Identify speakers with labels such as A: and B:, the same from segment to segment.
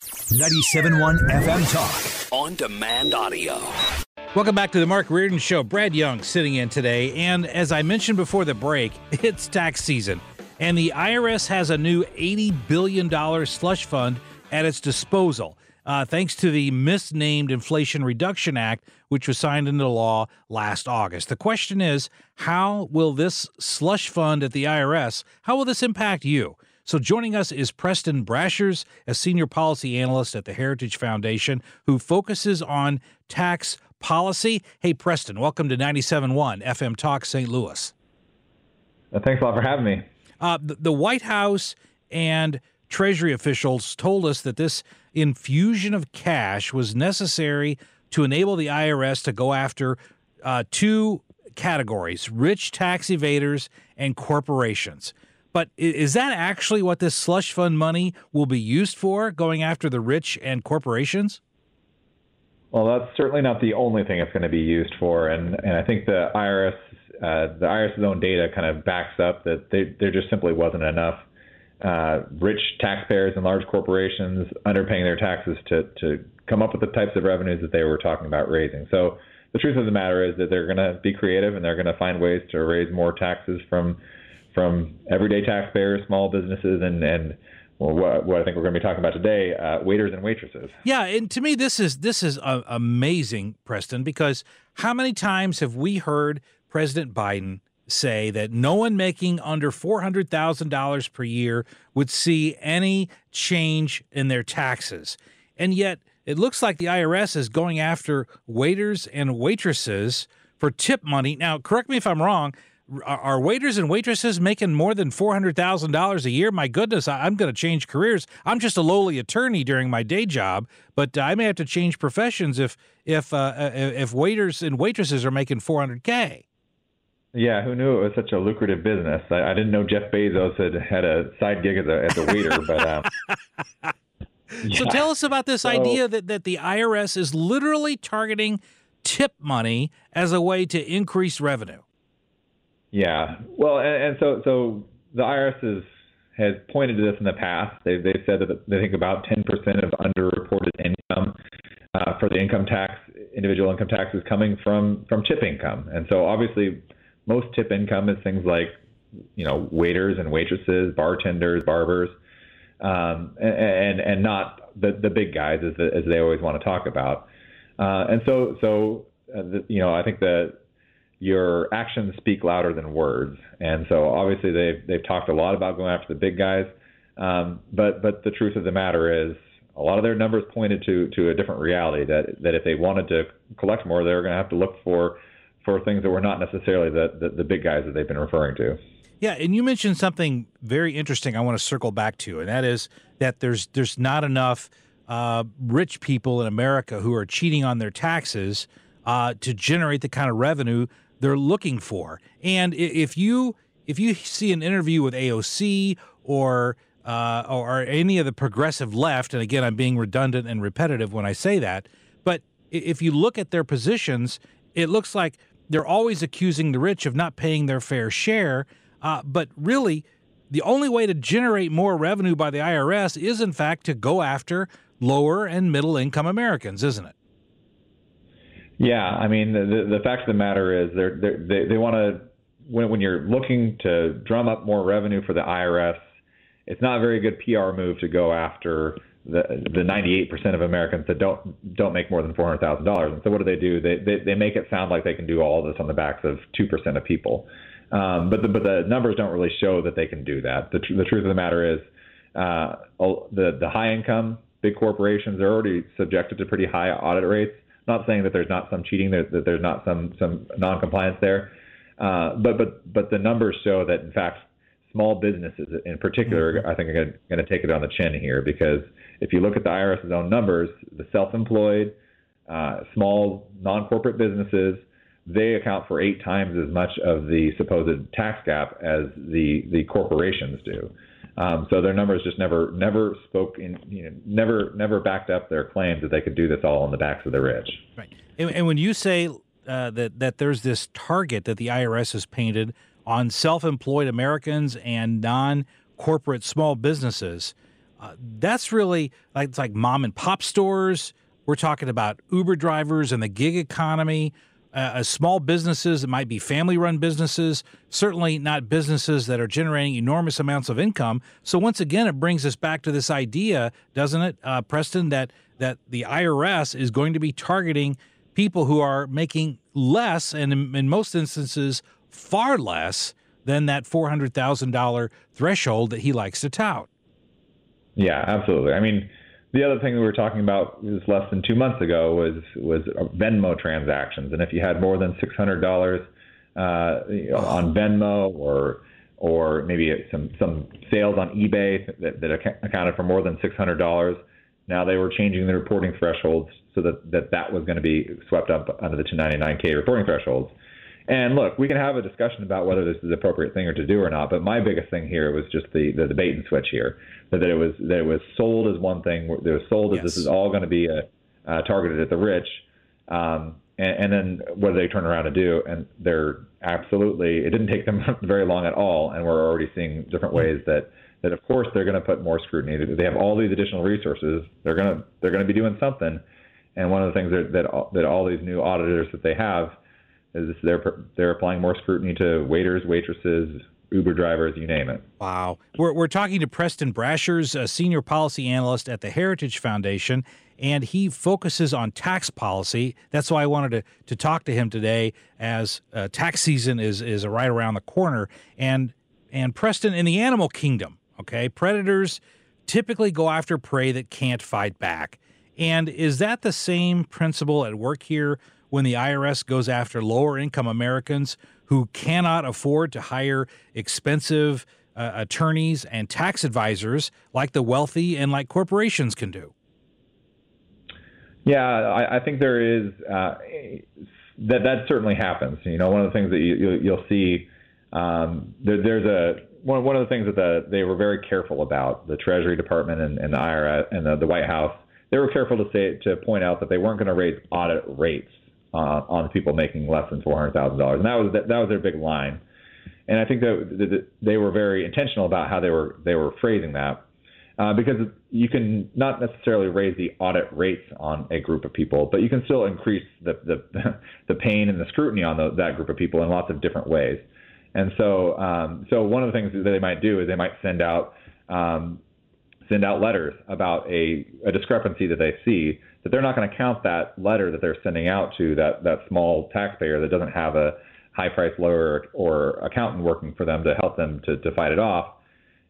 A: 97.1 FM Talk.
B: On demand audio.
C: Welcome back to the Mark Reardon Show. Brad Young sitting in today. And as I mentioned before the break, it's tax season. And the IRS has a new $80 billion slush fund at its disposal, uh, thanks to the misnamed Inflation Reduction Act, which was signed into law last August. The question is, how will this slush fund at the IRS, how will this impact you? So joining us is Preston Brashers, a senior policy analyst at the Heritage Foundation, who focuses on tax policy. Hey, Preston, welcome to 97.1 FM Talk St. Louis.
D: Uh, Thanks a lot for having me.
C: Uh, the, the White House and Treasury officials told us that this infusion of cash was necessary to enable the IRS to go after uh, two categories rich tax evaders and corporations. But is that actually what this slush fund money will be used for, going after the rich and corporations?
D: Well, that's certainly not the only thing it's going to be used for, and and I think the IRS, uh, the IRS's own data kind of backs up that they, there just simply wasn't enough uh, rich taxpayers and large corporations underpaying their taxes to to come up with the types of revenues that they were talking about raising. So the truth of the matter is that they're going to be creative and they're going to find ways to raise more taxes from from everyday taxpayers, small businesses, and and well, what, what I think we're going to be talking about today, uh, waiters and waitresses.
C: Yeah, and to me, this is this is uh, amazing, Preston, because how many times have we heard President Biden say that no one making under four hundred thousand dollars per year would see any change in their taxes, and yet it looks like the IRS is going after waiters and waitresses for tip money. Now, correct me if I'm wrong. Are waiters and waitresses making more than four hundred thousand dollars a year? My goodness, I- I'm going to change careers. I'm just a lowly attorney during my day job, but I may have to change professions if if uh, uh, if waiters and waitresses are making four hundred k.
D: Yeah, who knew it was such a lucrative business? I, I didn't know Jeff Bezos had had a side gig as a as a waiter, but um,
C: So tell us about this
D: So-
C: idea that that the IRS is literally targeting tip money as a way to increase revenue.
D: Yeah, well, and, and so so the IRS is, has pointed to this in the past. They they've said that they think about 10% of underreported income uh, for the income tax, individual income tax, is coming from from tip income, and so obviously most tip income is things like you know waiters and waitresses, bartenders, barbers, um, and and not the the big guys as as they always want to talk about. Uh, and so so uh, the, you know I think that your actions speak louder than words. And so obviously they've they've talked a lot about going after the big guys, um, but but the truth of the matter is a lot of their numbers pointed to to a different reality that that if they wanted to collect more, they were going to have to look for for things that were not necessarily the, the the big guys that they've been referring to.
C: Yeah, and you mentioned something very interesting. I want to circle back to, and that is that there's there's not enough uh, rich people in America who are cheating on their taxes uh, to generate the kind of revenue they're looking for. And if you if you see an interview with AOC or uh, or any of the progressive left, and again, I'm being redundant and repetitive when I say that, but if you look at their positions, it looks like they're always accusing the rich of not paying their fair share. Uh, but really, the only way to generate more revenue by the IRS is, in fact, to go after lower and middle income Americans, isn't it?
D: Yeah, I mean the the, fact of the matter is they're, they're, they they want to when when you're looking to drum up more revenue for the IRS, it's not a very good PR move to go after the the 98% of Americans that don't don't make more than $400,000. And so what do they do? They, they they make it sound like they can do all this on the backs of 2% of people. Um, but the but the numbers don't really show that they can do that. The tr- the truth of the matter is, uh, the the high income big corporations are already subjected to pretty high audit rates. Not saying that there's not some cheating, that, that there's not some some non-compliance there, uh, but but but the numbers show that in fact small businesses in particular, mm-hmm. I think are going to take it on the chin here because if you look at the IRS's own numbers, the self-employed, uh, small non-corporate businesses, they account for eight times as much of the supposed tax gap as the the corporations do. Um, so their numbers just never never spoke in you know never never backed up their claims that they could do this all on the backs of the rich.
C: Right. And, and when you say uh, that that there's this target that the IRS has painted on self-employed Americans and non-corporate small businesses, uh, that's really like it's like mom and pop stores. We're talking about Uber drivers and the gig economy uh, small businesses it might be family run businesses, certainly not businesses that are generating enormous amounts of income. So once again, it brings us back to this idea, doesn't it, uh, Preston, that that the IRS is going to be targeting people who are making less, and in, in most instances, far less than that four hundred thousand dollar threshold that he likes to tout.
D: Yeah, absolutely. I mean the other thing we were talking about was less than two months ago was was Venmo transactions, and if you had more than six hundred dollars uh, on Venmo or or maybe some some sales on eBay that, that accounted for more than six hundred dollars, now they were changing the reporting thresholds so that that, that was going to be swept up under the 1099-K reporting thresholds. And look, we can have a discussion about whether this is the appropriate thing or to do or not. But my biggest thing here was just the the, the bait and switch here that it was that it was sold as one thing. That it was sold as yes. this is all going to be a, uh, targeted at the rich. Um, and, and then what do they turn around and do? And they're absolutely. It didn't take them very long at all, and we're already seeing different ways that that of course they're going to put more scrutiny. They have all these additional resources. They're going to they're going to be doing something. And one of the things that that all, that all these new auditors that they have is they're they're applying more scrutiny to waiters, waitresses, Uber drivers, you name it.
C: Wow. We're, we're talking to Preston Brashers, a senior policy analyst at the Heritage Foundation, and he focuses on tax policy. That's why I wanted to, to talk to him today as uh, tax season is, is right around the corner. And, and Preston, in the animal kingdom, okay, predators typically go after prey that can't fight back. And is that the same principle at work here when the IRS goes after lower income Americans who cannot afford to hire expensive uh, attorneys and tax advisors like the wealthy and like corporations can do.
D: Yeah, I, I think there is uh, that that certainly happens. You know, one of the things that you, you, will see um, there, there's a one, one of the things that the, they were very careful about the Treasury Department and, and the IRS and the, the White House. They were careful to say to point out that they weren't going to raise audit rates uh, on people making less than four hundred thousand dollars, and that was that, that was their big line. And I think that, that they were very intentional about how they were they were phrasing that, uh, because you can not necessarily raise the audit rates on a group of people, but you can still increase the the, the pain and the scrutiny on the, that group of people in lots of different ways. And so, um, so one of the things that they might do is they might send out um, send out letters about a, a discrepancy that they see that they're not going to count that letter that they're sending out to that that small taxpayer that doesn't have a high price lawyer or accountant working for them to help them to, to fight it off.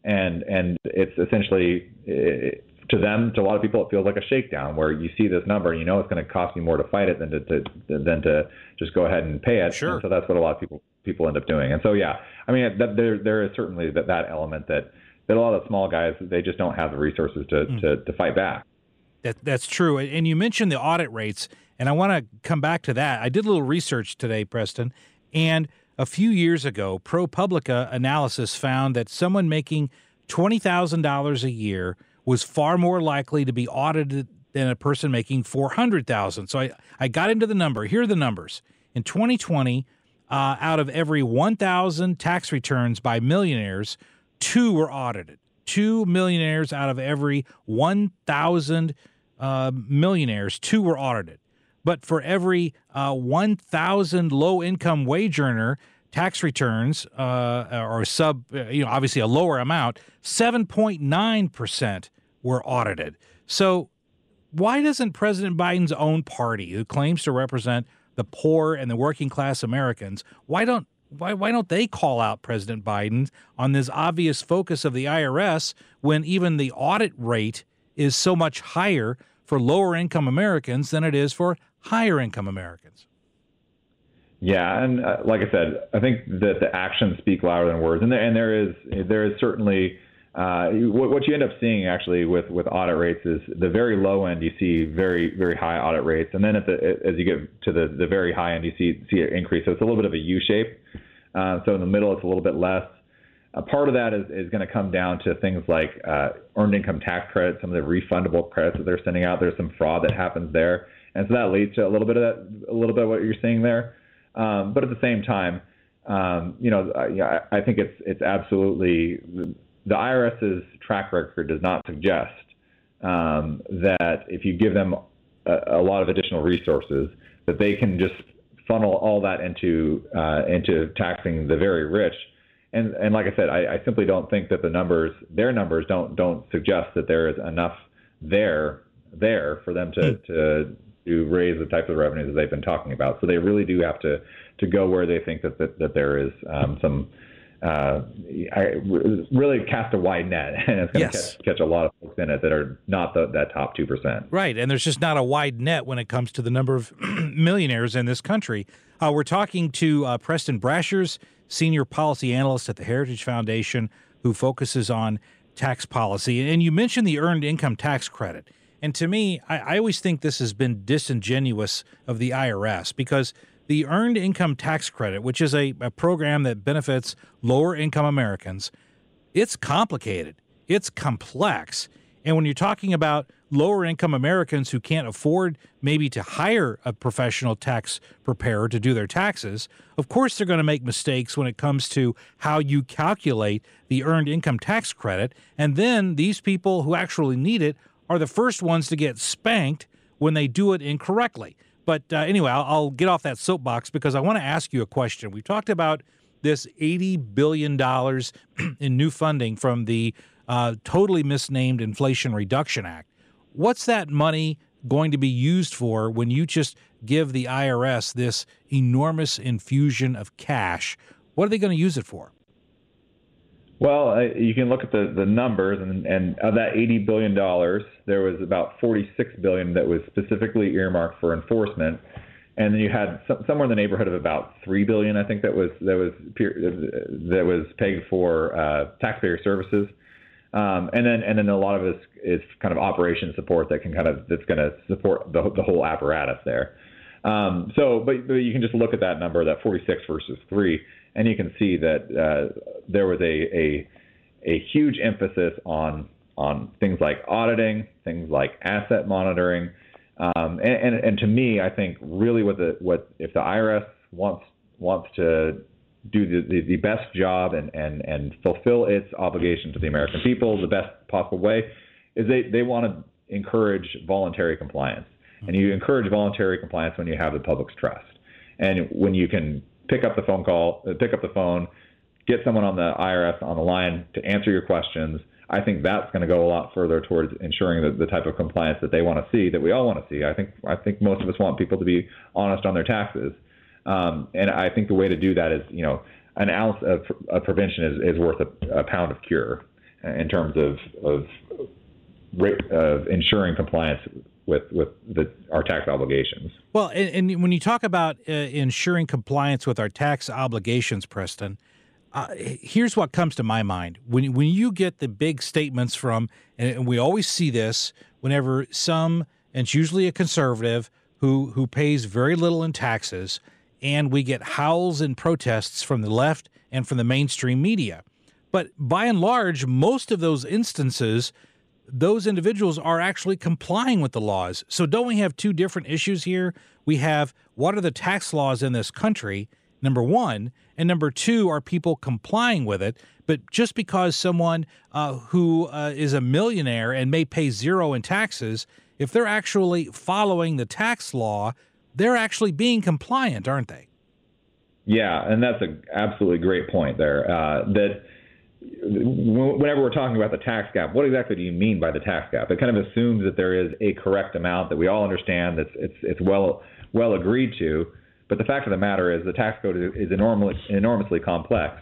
D: And and it's essentially it, to them to a lot of people it feels like a shakedown where you see this number and you know it's going to cost you more to fight it than to, to than to just go ahead and pay it.
C: Sure.
D: And so that's what a lot of people people end up doing. And so yeah i mean that, there there is certainly that that element that that a lot of small guys they just don't have the resources to mm. to, to fight back
C: that that's true. And you mentioned the audit rates, and I want to come back to that. I did a little research today, Preston, and a few years ago, ProPublica analysis found that someone making twenty thousand dollars a year was far more likely to be audited than a person making four hundred thousand. So I I got into the number. Here are the numbers. In 2020, uh, out of every 1,000 tax returns by millionaires, two were audited. Two millionaires out of every 1,000 uh, millionaires, two were audited. But for every uh, 1,000 low income wage earner, tax returns uh, or sub, uh, you know, obviously a lower amount, 7.9% were audited. So, why doesn't President Biden's own party, who claims to represent the poor and the working class Americans, why don't why why don't they call out President Biden on this obvious focus of the IRS when even the audit rate is so much higher for lower income Americans than it is for higher income Americans?
D: Yeah, and uh, like I said, I think that the actions speak louder than words, and there, and there is there is certainly uh, what, what you end up seeing actually with with audit rates is the very low end you see very very high audit rates, and then at the as you get to the the very high end you see see it increase. So it's a little bit of a U shape. Uh, so in the middle it's a little bit less. A part of that is, is going to come down to things like uh, earned income tax credits, some of the refundable credits that they're sending out. There's some fraud that happens there, and so that leads to a little bit of that, a little bit of what you're seeing there. Um, but at the same time, um, you know, I, I think it's it's absolutely the IRS's track record does not suggest um, that if you give them a, a, lot of additional resources, that they can just funnel all that into uh, into taxing the very rich. And and like I said, I, I simply don't think that the numbers, their numbers, don't don't suggest that there is enough there there for them to to to raise the types of revenues that they've been talking about. So they really do have to to go where they think that that, that there is um, some uh, I really cast a wide net, and it's going to yes. catch, catch, a lot of folks in it that are not the, that top two percent.
C: Right, and there's just not a wide net when it comes to the number of millionaires in this country. Uh, we're talking to uh, Preston Brashers, senior policy analyst at the Heritage Foundation, who focuses on tax policy. And you mentioned the earned income tax credit, and to me, I, I always think this has been disingenuous of the IRS because the Earned Income Tax Credit, which is a, a program that benefits lower income Americans, it's complicated, it's complex. And when you're talking about lower income Americans who can't afford maybe to hire a professional tax preparer to do their taxes, of course they're going to make mistakes when it comes to how you calculate the earned income tax credit. And then these people who actually need it are the first ones to get spanked when they do it incorrectly. But uh, anyway, I'll, I'll, get off that soapbox because I want to ask you a question. We've talked about this $80 billion in new funding from the uh, totally misnamed Inflation Reduction Act. What's that money going to be used for when you just give the IRS this enormous infusion of cash? What are they going to use it for?
D: Well, uh, you can look at the, the numbers, and, and of that $80 billion, there was about 46 billion that was specifically earmarked for enforcement. And then you had some, somewhere in the neighborhood of about three billion, I think that was that was that was paid for uh, taxpayer services, um, and then and then a lot of it is, is kind of operation support that can kind of that's going to support the the whole apparatus there. Um, so, but, but you can just look at that number, that 46 versus three and you can see that uh, there was a, a a huge emphasis on on things like auditing, things like asset monitoring, um, and, and, and to me, I think really what the what if the IRS wants wants to do the, the, the best job and, and, and fulfill its obligation to the American people the best possible way, is they, they want to encourage voluntary compliance. And you encourage voluntary compliance when you have the public's trust. And when you can pick up the phone call, uh, pick up the phone, get someone on the IRS on the line to answer your questions. I think that's going to go a lot further towards ensuring that the type of compliance that they want to see, that we all want to see. I think I think most of us want people to be honest on their taxes, um, and I think the way to do that is, you know, an ounce of, of prevention is, is worth a, a pound of cure in terms of of, of ensuring compliance with with the, our tax obligations.
C: Well, and, and when you talk about uh, ensuring compliance with our tax obligations, Preston, uh, here's what comes to my mind when when you get the big statements from, and we always see this whenever some, and it's usually a conservative who who pays very little in taxes, and we get howls and protests from the left and from the mainstream media. But by and large, most of those instances those individuals are actually complying with the laws. So, don't we have two different issues here? We have what are the tax laws in this country, number one, and number two, are people complying with it? But just because someone uh, who uh, is a millionaire and may pay zero in taxes, if they're actually following the tax law, they're actually being compliant, aren't they?
D: Yeah, and that's an absolutely great point there. Uh, that whenever we're talking about the tax gap, what exactly do you mean by the tax gap? It kind of assumes that there is a correct amount that we all understand that's it's it's well well agreed to. But the fact of the matter is, the tax code is, enormously enormously complex,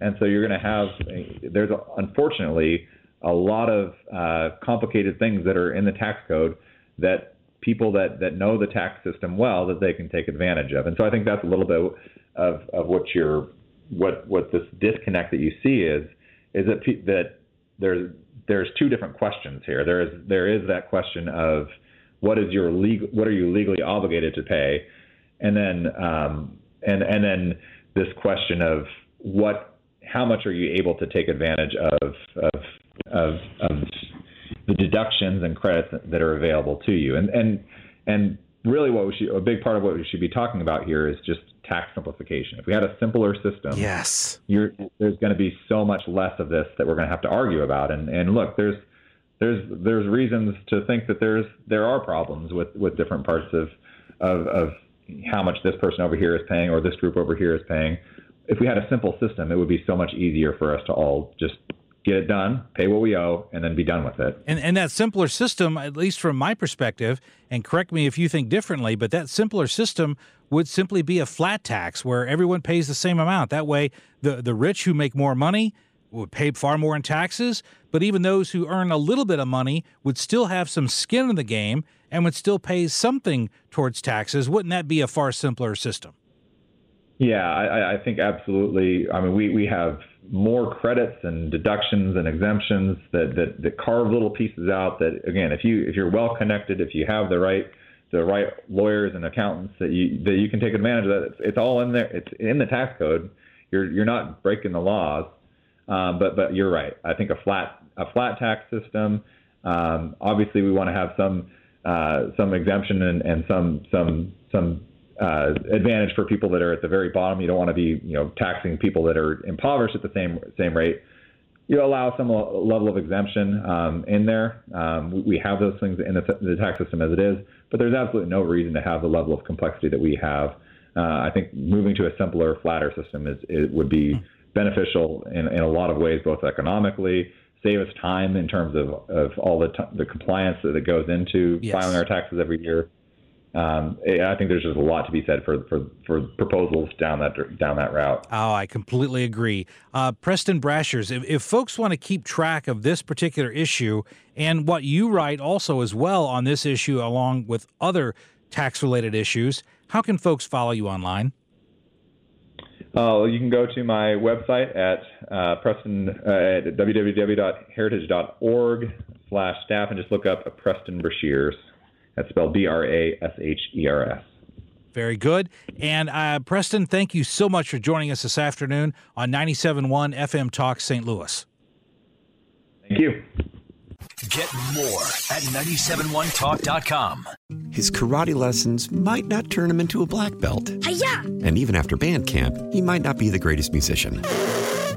D: and so you're going to have there's unfortunately a lot of uh, complicated things that are in the tax code that people that that know the tax system well that they can take advantage of. And so I think that's a little bit of of what you're what what this disconnect that you see is is that that there's there's two different questions here. There is there is that question of what is your legal what are you legally obligated to pay, and then um, and and then this question of what how much are you able to take advantage of of of, of the deductions and credits that are available to you, and and and really what we should a big part of what we should be talking about here is just tax simplification. If we had a simpler system,
C: yes,
D: there's going to be so much less of this that we're going to have to argue about. And and look, there's there's there's reasons to think that there's there are problems with with different parts of of, of how much this person over here is paying or this group over here is paying. If we had a simple system, it would be so much easier for us to all just get it done, pay what we owe, and then be done with it.
C: And and that simpler system, at least from my perspective, and correct me if you think differently, but that simpler system would simply be a flat tax where everyone pays the same amount. That way, the the rich who make more money would pay far more in taxes, but even those who earn a little bit of money would still have some skin in the game and would still pay something towards taxes. Wouldn't that be a far simpler system?
D: Yeah, I, I think absolutely. I mean, we, we have more credits and deductions and exemptions that, that, that carve little pieces out that again if you if you're well connected if you have the right the right lawyers and accountants that you that you can take advantage of that it's, it's all in there. It's in the tax code. You're you're not breaking the laws. Um, but but you're right. I think a flat a flat tax system um, obviously we want to have some uh, some exemption and, and some some some uh, advantage for people that are at the very bottom. You don't want to be, you know, taxing people that are impoverished at the same same rate. You allow some level of exemption um, in there. Um, we, we, have those things in the, the, tax system as it is, but there's absolutely no reason to have the level of complexity that we have. Uh, I think moving to a simpler, flatter system is it would be beneficial in, in a lot of ways, both economically, save us time in terms of, of all the, t- the compliance that goes into yes. filing our taxes every year um, I think there's just a lot to be said for, for, for proposals down that down that route.
C: Oh, I completely agree. Uh, Preston Brashers, if, if folks want to keep track of this particular issue and what you write also as well on this issue, along with other tax related issues, how can folks follow you online?
D: Uh, you can go to my website at uh, Preston uh, at www.heritage.org slash staff and just look up Preston Brashers. That's spelled B R A S H E R S.
C: Very good. And uh, Preston, thank you so much for joining us this afternoon on 97.1 FM Talk St. Louis.
D: Thank you.
A: Get more at 971talk.com.
E: His karate lessons might not turn him into a black belt.
F: Hi-ya!
E: And even after band camp, he might not be the greatest musician.